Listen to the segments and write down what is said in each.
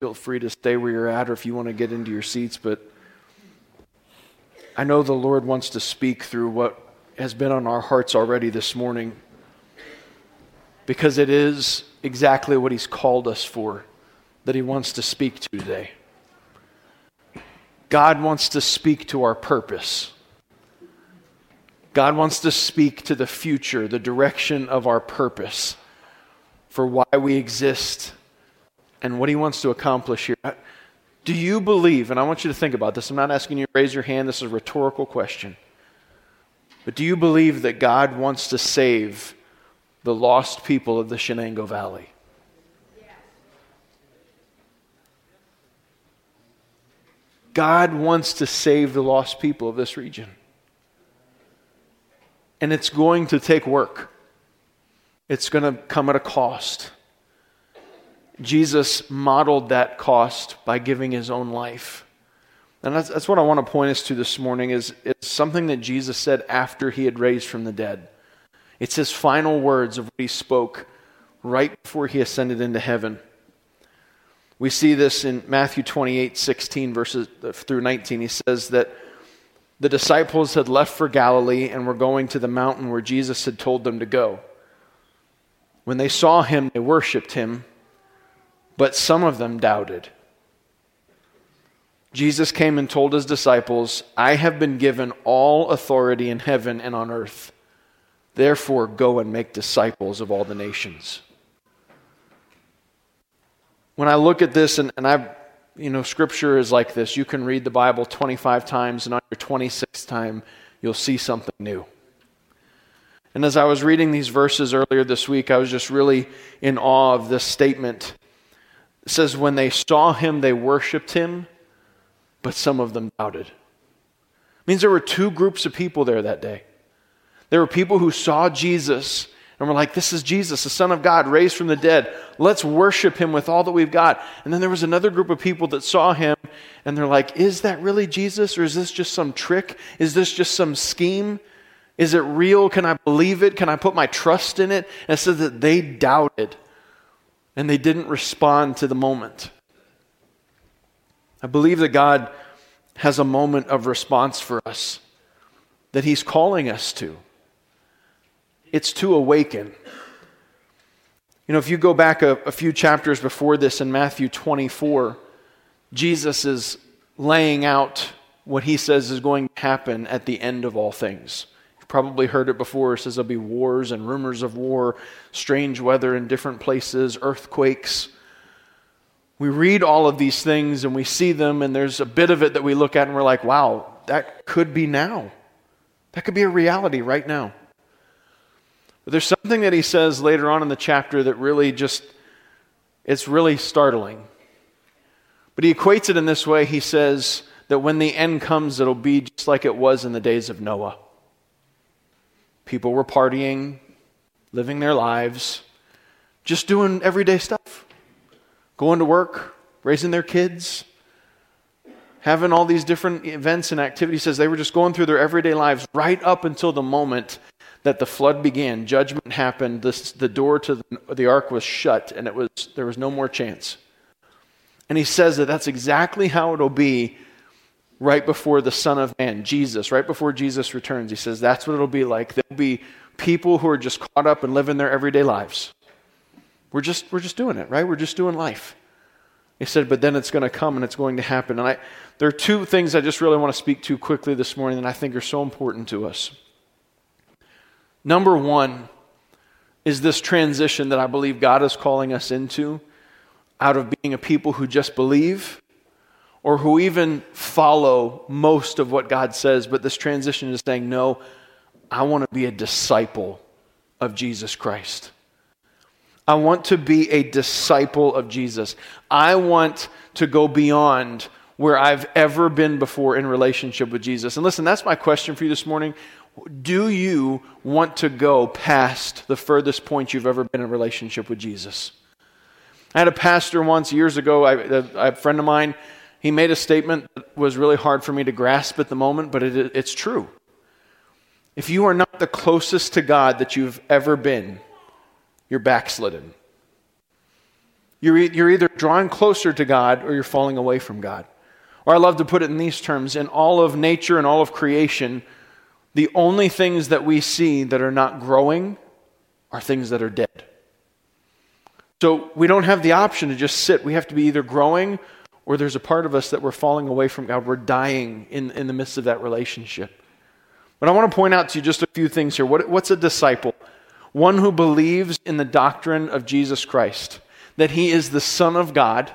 feel free to stay where you're at or if you want to get into your seats. But I know the Lord wants to speak through what has been on our hearts already this morning because it is exactly what He's called us for that He wants to speak to today. God wants to speak to our purpose. God wants to speak to the future, the direction of our purpose for why we exist and what He wants to accomplish here. Uh, do you believe, and I want you to think about this, I'm not asking you to raise your hand, this is a rhetorical question. But do you believe that God wants to save the lost people of the Shenango Valley? God wants to save the lost people of this region. And it's going to take work, it's going to come at a cost. Jesus modeled that cost by giving his own life. And that's, that's what I want to point us to this morning is it's something that Jesus said after he had raised from the dead. It's his final words of what he spoke right before he ascended into heaven. We see this in Matthew 28, 16 verses uh, through 19. He says that the disciples had left for Galilee and were going to the mountain where Jesus had told them to go. When they saw him, they worshiped him but some of them doubted. Jesus came and told his disciples, I have been given all authority in heaven and on earth. Therefore, go and make disciples of all the nations. When I look at this, and, and I, you know, scripture is like this you can read the Bible 25 times, and on your 26th time, you'll see something new. And as I was reading these verses earlier this week, I was just really in awe of this statement it says, when they saw him, they worshiped him, but some of them doubted. It means there were two groups of people there that day. There were people who saw Jesus and were like, This is Jesus, the Son of God, raised from the dead. Let's worship him with all that we've got. And then there was another group of people that saw him and they're like, Is that really Jesus or is this just some trick? Is this just some scheme? Is it real? Can I believe it? Can I put my trust in it? And it says that they doubted and they didn't respond to the moment. I believe that God has a moment of response for us that He's calling us to. It's to awaken. You know, if you go back a, a, few chapters before this in Matthew 24, Jesus is laying out what he says is going to happen at the end of all things probably heard it before. It says there'll be wars and rumors of war, strange weather in different places, earthquakes. We read all of these things and we see them, and there's a bit of it that we look at and we're like, wow, that could be now. That could be a reality right now. But there's something that he says later on in the chapter that really just, it's really startling. But he equates it in this way. He says that when the end comes, it'll be just like it was in the days of Noah. People were partying, living their lives, just doing everyday stuff. Going to work, raising their kids, having all these different events and activities. Says they were just going through their everyday lives right up until the moment that the flood began. Judgment happened. This, the door to the, the ark was shut, and it was, there was no more chance. And he says that that's exactly how it'll be right before the Son of Man, Jesus, right before Jesus returns. He says that's what it'll be like. There'll be people who are just caught up and living their everyday lives. We're just, we're just doing it, right? We're just doing life. He said, but then it's going to come and it's going to happen. And I, there are two things I just really want to speak to quickly this morning that I think are so important to us. Number one is this transition that I believe God is calling us into out of being a people who just believe or who even follow most of what God says, but this transition is saying, No, I want to be a disciple of Jesus Christ. I want to be a disciple of Jesus. I want to go beyond where I've ever been before in relationship with Jesus. And listen, that's my question for you this morning. Do you want to go past the furthest point you've ever been in relationship with Jesus? I had a pastor once years ago, I, a, friend of mine, he made a statement that was really hard for me to grasp at the moment, but it, it's true. If you are not the closest to God that you've ever been, you're backslidden. You're, you're either drawing closer to God or you're falling away from God. Or I love to put it in these terms in all of nature and all of creation, the only things that we see that are not growing are things that are dead. So we don't have the option to just sit. We have to be either growing or there's a part of us that we're falling away from God. We're dying in, in the midst of that relationship. But I want to point out to you just a few things here. What, what's a disciple? One who believes in the doctrine of Jesus Christ, that he is the Son of God,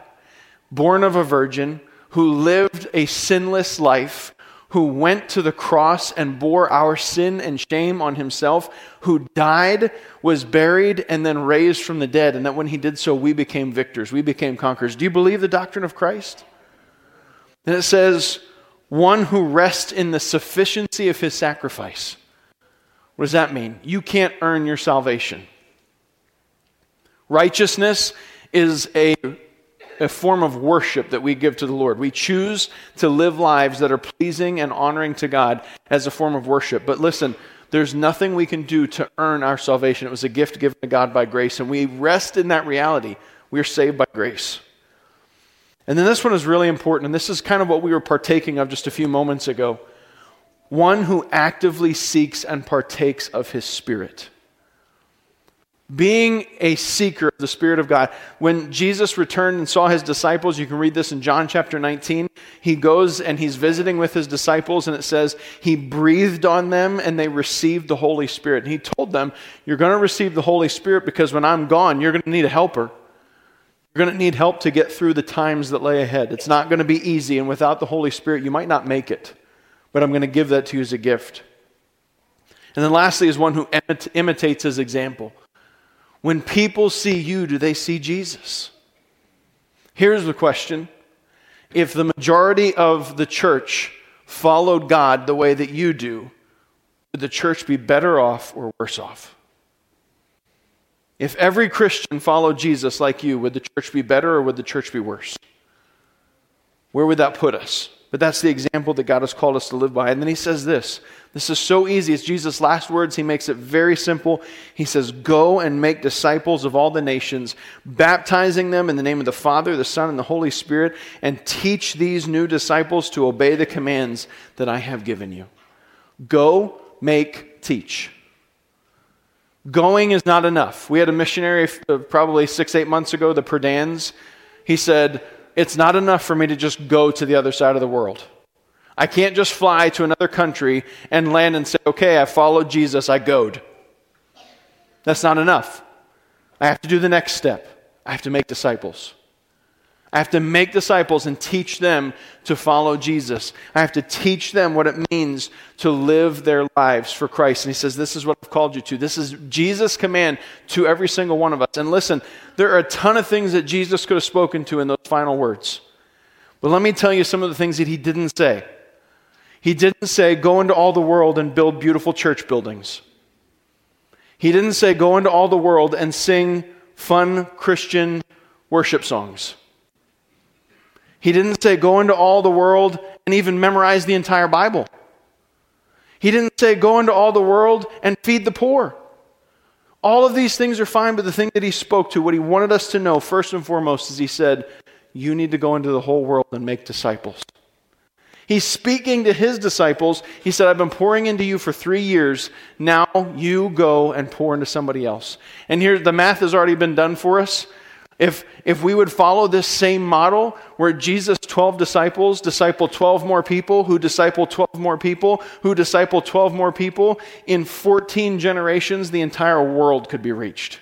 born of a virgin, who lived a sinless life, who went to the cross and bore our sin and shame on himself, who died, was buried, and then raised from the dead, and that when he did so, we became victors, we became conquerors. Do you believe the doctrine of Christ? And it says, one who rests in the sufficiency of his sacrifice. What does that mean? You can't earn your salvation. Righteousness is a a form of worship that we give to the Lord. We choose to live lives that are pleasing and honoring to God as a form of worship. But listen, there's nothing we can do to earn our salvation. It was a gift given to God by grace, and we rest in that reality. We are saved by grace. And then this one is really important, and this is kind of what we were partaking of just a few moments ago. One who actively seeks and partakes of his spirit. Being a seeker of the Spirit of God. When Jesus returned and saw his disciples, you can read this in John chapter 19. He goes and he's visiting with his disciples, and it says, He breathed on them and they received the Holy Spirit. And he told them, You're going to receive the Holy Spirit because when I'm gone, you're going to need a helper. You're going to need help to get through the times that lay ahead. It's not going to be easy, and without the Holy Spirit, you might not make it. But I'm going to give that to you as a gift. And then lastly, is one who imitates his example. When people see you, do they see Jesus? Here's the question If the majority of the church followed God the way that you do, would the church be better off or worse off? If every Christian followed Jesus like you, would the church be better or would the church be worse? Where would that put us? But that's the example that God has called us to live by. And then he says this this is so easy. It's Jesus' last words. He makes it very simple. He says, Go and make disciples of all the nations, baptizing them in the name of the Father, the Son, and the Holy Spirit, and teach these new disciples to obey the commands that I have given you. Go, make, teach. Going is not enough. We had a missionary uh, probably six, eight months ago, the Perdans. He said, It's not enough for me to just go to the other side of the world. I can't just fly to another country and land and say, okay, I followed Jesus, I goed. That's not enough. I have to do the next step. I have to make disciples. I have to make disciples and teach them to follow Jesus. I have to teach them what it means to live their lives for Christ. And he says, This is what I've called you to. This is Jesus' command to every single one of us. And listen, there are a ton of things that Jesus could have spoken to in those final words. But let me tell you some of the things that he didn't say. He didn't say, go into all the world and build beautiful church buildings. He didn't say, go into all the world and sing fun Christian worship songs. He didn't say, go into all the world and even memorize the entire Bible. He didn't say, go into all the world and feed the poor. All of these things are fine, but the thing that he spoke to, what he wanted us to know first and foremost, is he said, You need to go into the whole world and make disciples. He's speaking to his disciples. He said, I've been pouring into you for three years. Now you go and pour into somebody else. And here, the math has already been done for us. If, if we would follow this same model where Jesus' 12 disciples disciple 12 more people, who disciple 12 more people, who disciple 12 more people, in 14 generations, the entire world could be reached.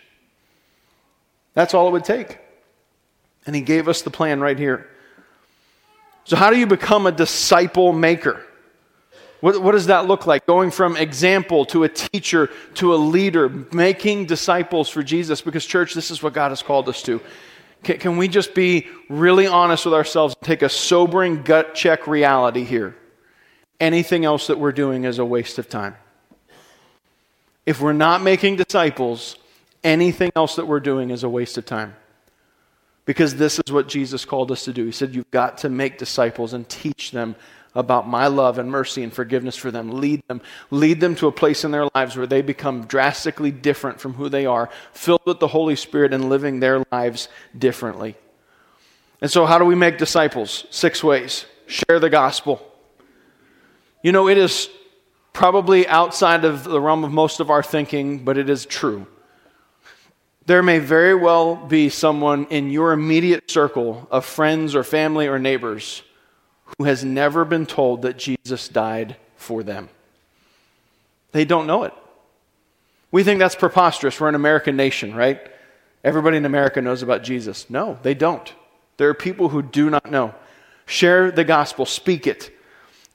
That's all it would take. And he gave us the plan right here. So, how do you become a disciple maker? What, what, does that look like? Going from example to a teacher to a leader, making disciples for Jesus. Because, church, this is what God has called us to. Can, can we just be really honest with ourselves and take a sobering gut check reality here? Anything else that we're doing is a waste of time. If we're not making disciples, anything else that we're doing is a waste of time. Because this is what Jesus called us to do. He said, You've got to make disciples and teach them about my love and mercy and forgiveness for them. Lead them. Lead them to a place in their lives where they become drastically different from who they are, filled with the Holy Spirit and living their lives differently. And so, how do we make disciples? Six ways. Share the gospel. You know, it is probably outside of the realm of most of our thinking, but it is true. There may very well be someone in your immediate circle of friends or family or neighbors who has never been told that Jesus died for them. They don't know it. We think that's preposterous. We're an American nation, right? Everybody in America knows about Jesus. No, they don't. There are people who do not know. Share the gospel, speak it.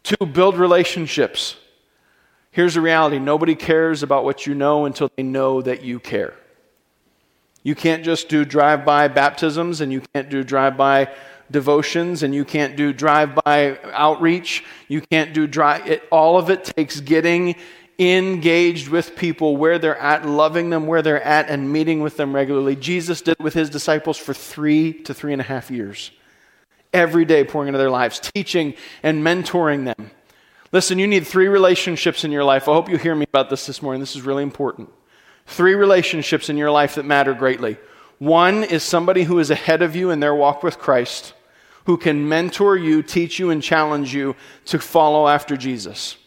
Two, build relationships. Here's the reality nobody cares about what you know until they know that you care. You can't just do drive by baptisms and you can't do drive by devotions and you can't do drive by outreach. You can't do drive. It, all of it takes getting engaged with people where they're at, loving them where they're at, and meeting with them regularly. Jesus did with his disciples for three to three and a half years. Every day pouring into their lives, teaching and mentoring them. Listen, you need three relationships in your life. I hope you hear me about this this morning. This is really important. Three relationships in your life that matter greatly. One is somebody who is ahead of you in their walk with Christ, who can mentor you, teach you, and challenge you to follow after Jesus.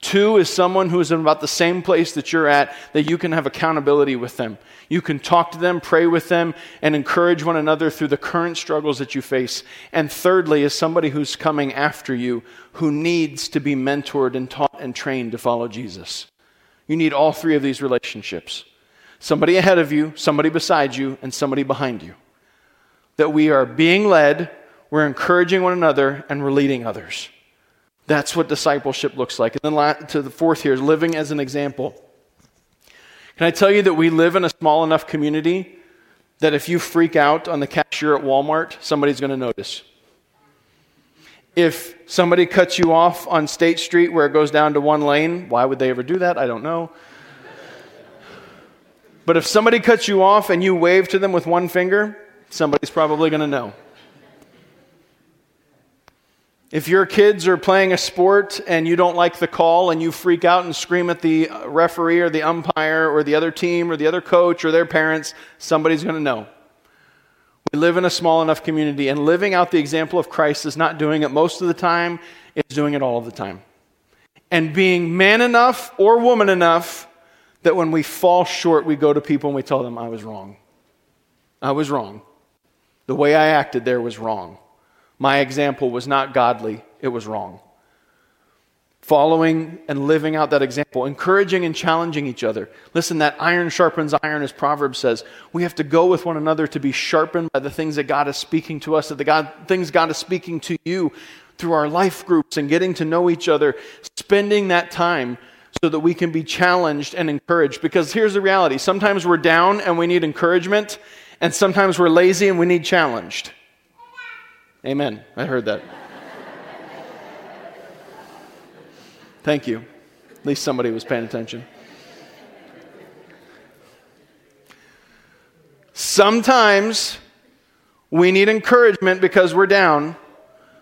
Two is someone who is in about the same place that you're at, that you can have accountability with them. You can talk to them, pray with them, and encourage one another through the current struggles that you face. And thirdly is somebody who's coming after you, who needs to be mentored and taught and trained to follow Jesus. You need all three of these relationships somebody ahead of you, somebody beside you, and somebody behind you. That we are being led, we're encouraging one another, and we're leading others. That's what discipleship looks like. And then to the fourth here living as an example. Can I tell you that we live in a small enough community that if you freak out on the cashier at Walmart, somebody's going to notice? If somebody cuts you off on State Street where it goes down to one lane, why would they ever do that? I don't know. But if somebody cuts you off and you wave to them with one finger, somebody's probably going to know. If your kids are playing a sport and you don't like the call and you freak out and scream at the referee or the umpire or the other team or the other coach or their parents, somebody's going to know. We live in a small enough community, and living out the example of Christ is not doing it most of the time, it's doing it all of the time. And being man enough or woman enough that when we fall short, we go to people and we tell them, I was wrong. I was wrong. The way I acted there was wrong. My example was not godly, it was wrong. Following and living out that example, encouraging and challenging each other. Listen, that iron sharpens iron, as Proverbs says. We have to go with one another to be sharpened by the things that God is speaking to us, that the God, things God is speaking to you through our life groups and getting to know each other, spending that time so that we can be challenged and encouraged. Because here's the reality sometimes we're down and we need encouragement, and sometimes we're lazy and we need challenged. Amen. I heard that. Thank you. At least somebody was paying attention. Sometimes we need encouragement because we're down.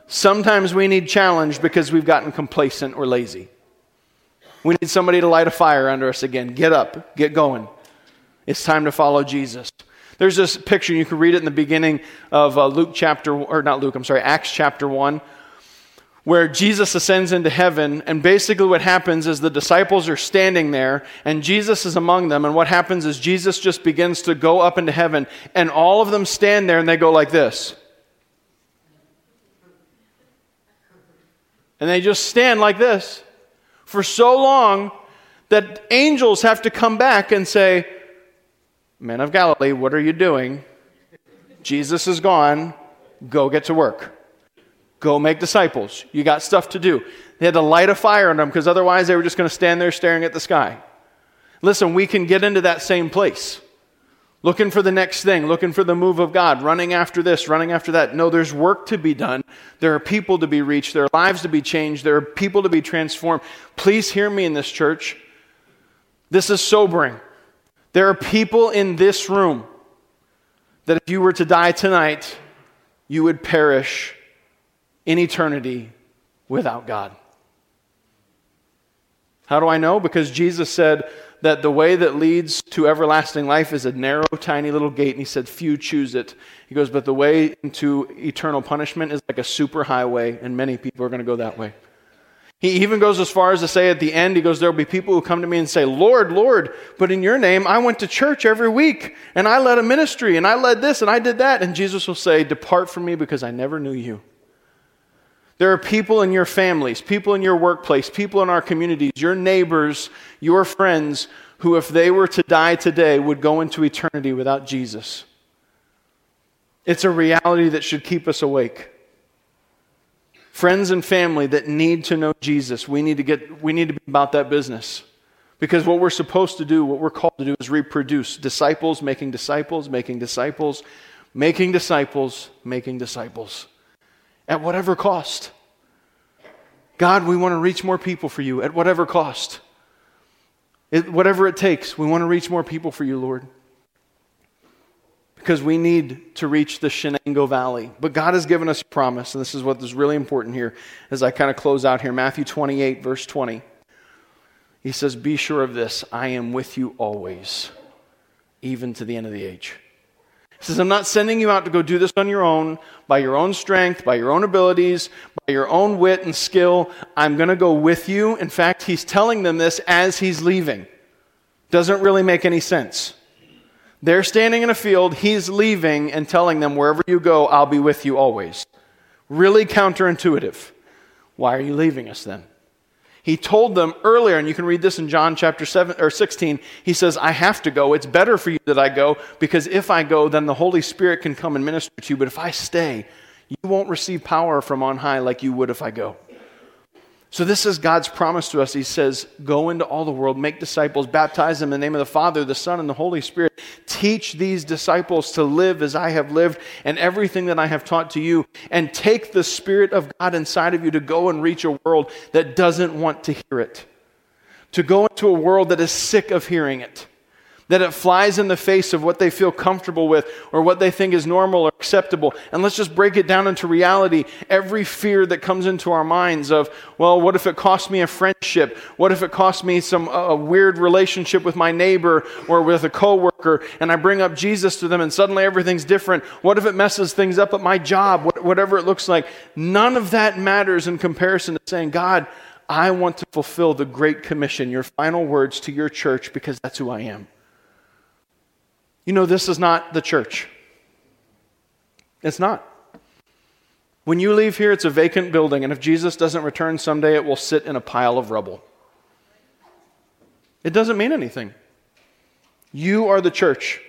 Sometimes we need challenge because we've gotten complacent or lazy. We need somebody to light a fire under us again. Get up, get going. It's time to follow Jesus. There's this picture, you can read it in the beginning of uh, Luke chapter, or not Luke, I'm sorry, Acts chapter 1, where Jesus ascends into heaven. And basically, what happens is the disciples are standing there, and Jesus is among them. And what happens is Jesus just begins to go up into heaven, and all of them stand there and they go like this. And they just stand like this for so long that angels have to come back and say, Men of Galilee, what are you doing? Jesus is gone. Go get to work. Go make disciples. You got stuff to do. They had to light a fire on them because otherwise they were just going to stand there staring at the sky. Listen, we can get into that same place. Looking for the next thing, looking for the move of God, running after this, running after that. No, there's work to be done. There are people to be reached. There are lives to be changed. There are people to be transformed. Please hear me in this church. This is sobering. There are people in this room that if you were to die tonight, you would perish in eternity without God. How do I know? Because Jesus said that the way that leads to everlasting life is a narrow, tiny little gate, and he said, Few choose it. He goes, But the way into eternal punishment is like a super highway, and many people are going to go that way. He even goes as far as to say at the end, he goes, There will be people who come to me and say, Lord, Lord, but in your name I went to church every week, and I led a ministry, and I led this, and I did that. And Jesus will say, Depart from me because I never knew you. There are people in your families, people in your workplace, people in our communities, your neighbors, your friends, who, if they were to die today, would go into eternity without Jesus. It's a reality that should keep us awake friends and family that need to know Jesus, we need to get we need to be about that business. Because what we're supposed to do, what we're called to do is reproduce disciples making disciples, making disciples, making disciples, making disciples. At whatever cost. God, we want to reach more people for you at whatever cost. It, whatever it takes, we want to reach more people for you, Lord because we need to reach the Shenango Valley. But God has given us a promise, and this is what is really important here as I kind of close out here. Matthew 28, verse 20. He says, Be sure of this, I am with you always, even to the end of the age. He says, I'm not sending you out to go do this on your own, by your own strength, by your own abilities, by your own wit and skill. I'm going to go with you. In fact, he's telling them this as he's leaving. Doesn't really make any sense. They're standing in a field, he's leaving and telling them, Wherever you go, I'll be with you always. Really counterintuitive. Why are you leaving us then? He told them earlier, and you can read this in John chapter 7 or 16. He says, I have to go. It's better for you that I go, because if I go, then the Holy Spirit can come and minister to you. But if I stay, you won't receive power from on high like you would if I go. So, this is God's promise to us. He says, Go into all the world, make disciples, baptize them in the name of the Father, the Son, and the Holy Spirit. Teach these disciples to live as I have lived and everything that I have taught to you. And take the Spirit of God inside of you to go and reach a world that doesn't want to hear it, to go into a world that is sick of hearing it that it flies in the face of what they feel comfortable with or what they think is normal or acceptable. And let's just break it down into reality. Every fear that comes into our minds of, well, what if it costs me a friendship? What if it costs me some a weird relationship with my neighbor or with a coworker and I bring up Jesus to them and suddenly everything's different? What if it messes things up at my job? Whatever it looks like. None of that matters in comparison to saying, God, I want to fulfill the Great Commission, your final words to your church, because that's who I am. You know, this is not the church. It's not. When you leave here, it's a vacant building, and if Jesus doesn't return someday, it will sit in a pile of rubble. It doesn't mean anything. You are the church.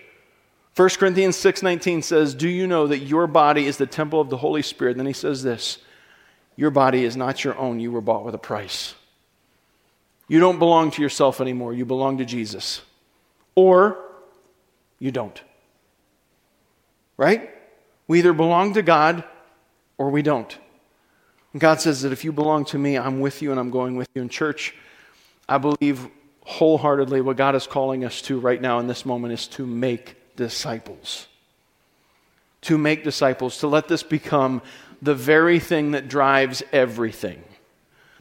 1 Corinthians 6:19 says, "Do you know that your body is the temple of the Holy Spirit?" then he says this, "Your body is not your own, you were bought with a price." You don't belong to yourself anymore, you belong to Jesus. Or you don't. Right? We either belong to God or we don't. And God says that if you belong to me, I'm with you and I'm going with you. In church, I believe wholeheartedly what God is calling us to right now in this moment is to make disciples. To make disciples, to let this become the very thing that drives everything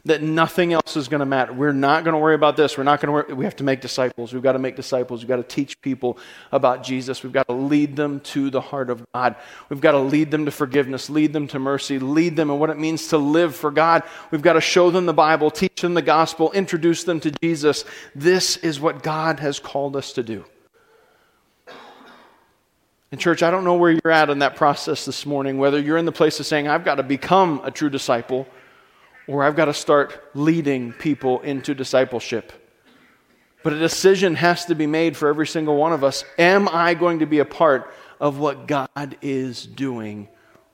that nothing else is going to matter. We're not going to worry about this. We're not going to worry. We have to make disciples. We've got to make disciples. We've got to teach people about Jesus. We've got to lead them to the heart of God. We've got to lead them to forgiveness, lead them to mercy, lead them in what it means to live for God. We've got to show them the Bible, teach them the gospel, introduce them to Jesus. This is what God has called us to do. And, church, I don't know where you're at in that process this morning, whether you're in the place of saying, I've got to become a true disciple or I've got to start leading people into discipleship. But a decision has to be made for every single one of us. Am I going to be a part of what God is doing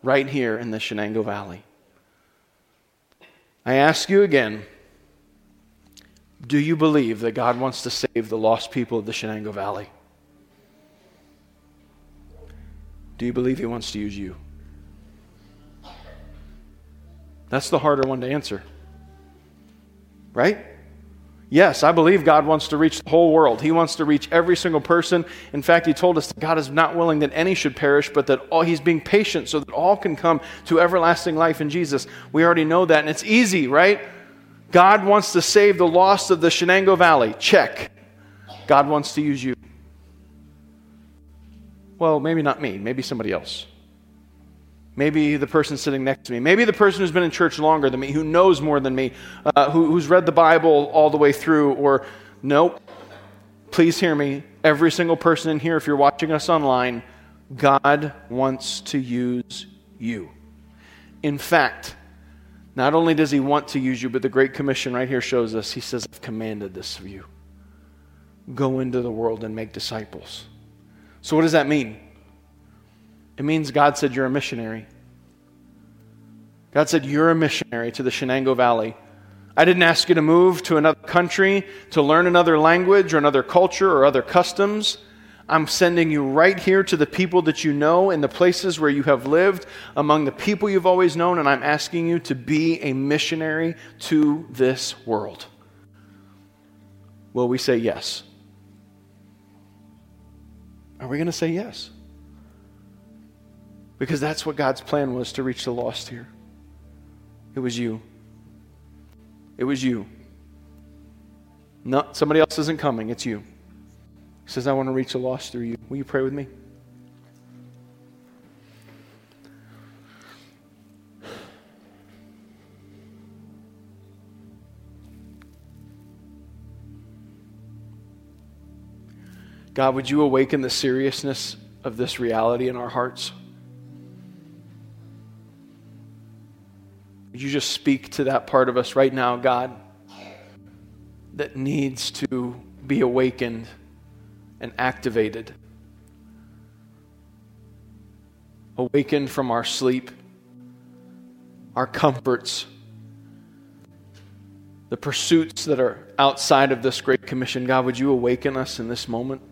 right here in the Shenango Valley? I ask you again do you believe that God wants to save the lost people of the Shenango Valley? Do you believe He wants to use you? That's the harder one to answer. Right? Yes, I believe God wants to reach the whole world. He wants to reach every single person. In fact, He told us that God is not willing that any should perish, but that all, He's being patient so that all can come to everlasting life in Jesus. We already know that, and it's easy, right? God wants to save the lost of the Shenango Valley. Check. God wants to use you. Well, maybe not me, maybe somebody else. Maybe the person sitting next to me. Maybe the person who's been in church longer than me, who knows more than me, uh, who, who's read the Bible all the way through. Or, nope, please hear me. Every single person in here, if you're watching us online, God wants to use you. In fact, not only does He want to use you, but the Great Commission right here shows us He says, I've commanded this of you. Go into the world and make disciples. So, what does that mean? It means God said you're a missionary. God said you're a missionary to the Shenango Valley. I didn't ask you to move to another country to learn another language or another culture or other customs. I'm sending you right here to the people that you know in the places where you have lived, among the people you've always known, and I'm asking you to be a missionary to this world. Will we say yes? Are we going to say yes? Because that's what God's plan was to reach the lost here. It was you. It was you. No, somebody else isn't coming. It's you. He says, I want to reach the lost through you. Will you pray with me? God, would you awaken the seriousness of this reality in our hearts? Would you just speak to that part of us right now, God, that needs to be awakened and activated? Awakened from our sleep, our comforts, the pursuits that are outside of this Great Commission. God, would you awaken us in this moment?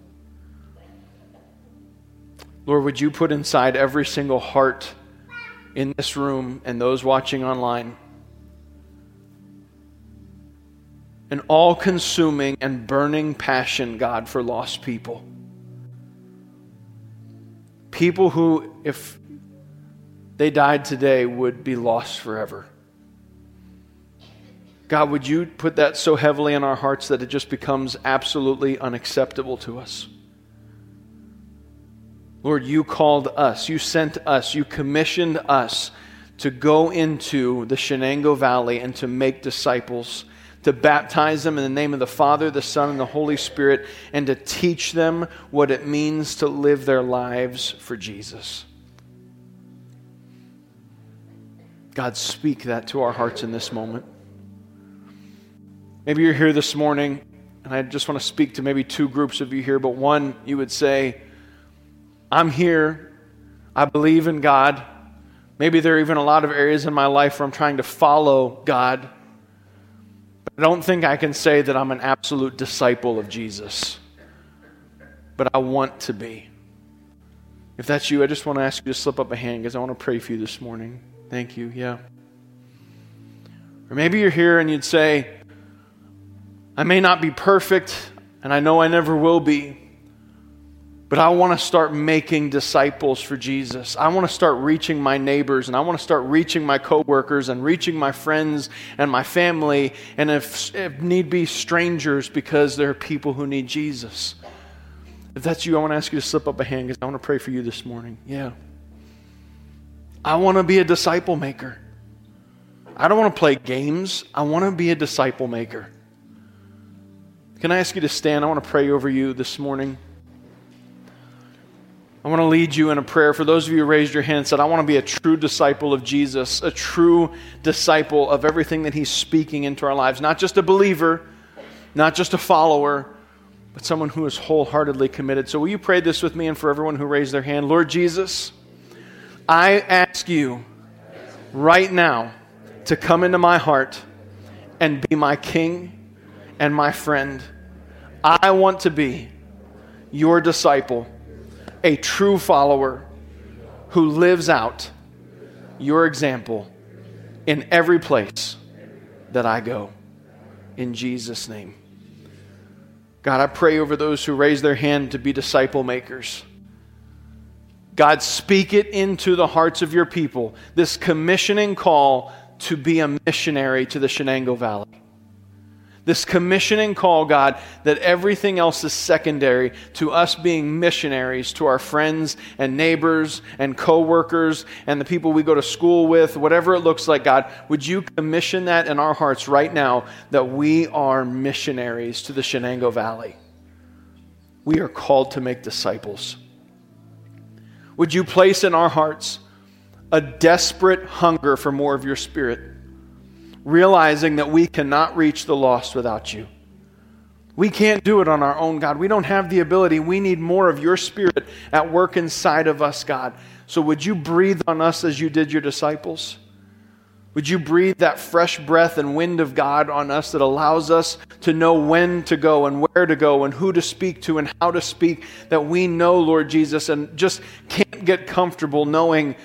Lord, would you put inside every single heart in this room and those watching online an all consuming and burning passion, God, for lost people. People who, if they died today, would be lost forever. God, would you put that so heavily in our hearts that it just becomes absolutely unacceptable to us? Lord, you called us, you sent us, you commissioned us to go into the Shenango Valley and to make disciples, to baptize them in the name of the Father, the Son, and the Holy Spirit, and to teach them what it means to live their lives for Jesus. God, speak that to our hearts in this moment. Maybe you're here this morning, and I just want to speak to maybe two groups of you here, but one, you would say, I'm here. I believe in God. Maybe there are even a lot of areas in my life where I'm trying to follow God. But I don't think I can say that I'm an absolute disciple of Jesus. But I want to be. If that's you, I just want to ask you to slip up a hand because I want to pray for you this morning. Thank you. Yeah. Or maybe you're here and you'd say, I may not be perfect, and I know I never will be. But I want to start making disciples for Jesus. I want to start reaching my neighbors and I want to start reaching my coworkers and reaching my friends and my family and if, if need be strangers because there are people who need Jesus. If that's you, I want to ask you to slip up a hand because I want to pray for you this morning. Yeah. I want to be a disciple maker. I don't want to play games. I want to be a disciple maker. Can I ask you to stand? I want to pray over you this morning. I want to lead you in a prayer. For those of you who raised your hand and said, I want to be a true disciple of Jesus, a true disciple of everything that He's speaking into our lives. Not just a believer, not just a follower, but someone who is wholeheartedly committed. So, will you pray this with me and for everyone who raised their hand? Lord Jesus, I ask you right now to come into my heart and be my king and my friend. I want to be your disciple a true follower who lives out your example in every place that I go. In Jesus' name. God, I pray over those who raise their hand to be disciple makers. God, speak it into the hearts of your people, this commissioning call to be a missionary to the Shenango Valley. This commissioning call, God, that everything else is secondary to us being missionaries to our friends and neighbors and coworkers and the people we go to school with, whatever it looks like, God, would you commission that in our hearts right now that we are missionaries to the Shenango Valley? We are called to make disciples. Would you place in our hearts a desperate hunger for more of your spirit? Realizing that we cannot reach the lost without you. We can't do it on our own, God. We don't have the ability. We need more of your spirit at work inside of us, God. So would you breathe on us as you did your disciples? Would you breathe that fresh breath and wind of God on us that allows us to know when to go and where to go and who to speak to and how to speak? That we know, Lord Jesus, and just can't get comfortable knowing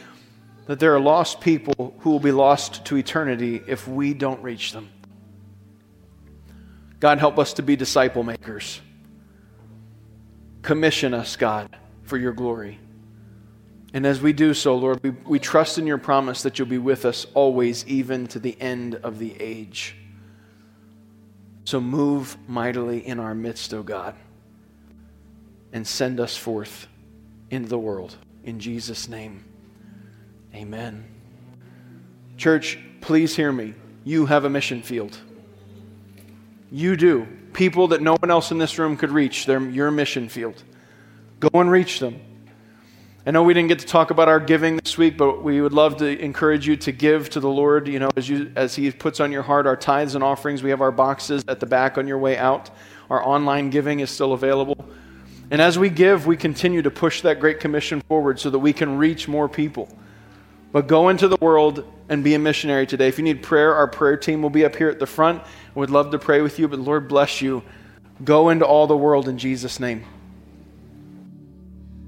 that there are lost people who will be lost to eternity if we don't reach them. God, help us to be disciple makers. Commission us, God, for your glory. And as we do so, Lord, we, we trust in your promise that you'll be with us always, even to the end of the age. So move mightily in our midst, O God, and send us forth into the world. In Jesus' name. Amen. Church, please hear me. You have a mission field. You do. People that no one else in this room could reach, they're your mission field. Go and reach them. I know we didn't get to talk about our giving this week, but we would love to encourage you to give to the Lord, you know, as you as he puts on your heart our tithes and offerings. We have our boxes at the back on your way out. Our online giving is still available. And as we give, we continue to push that great commission forward so that we can reach more people. But go into the world and be a missionary today. If you need prayer, our prayer team will be up here at the front. We'd love to pray with you, but Lord bless you. Go into all the world in Jesus' name.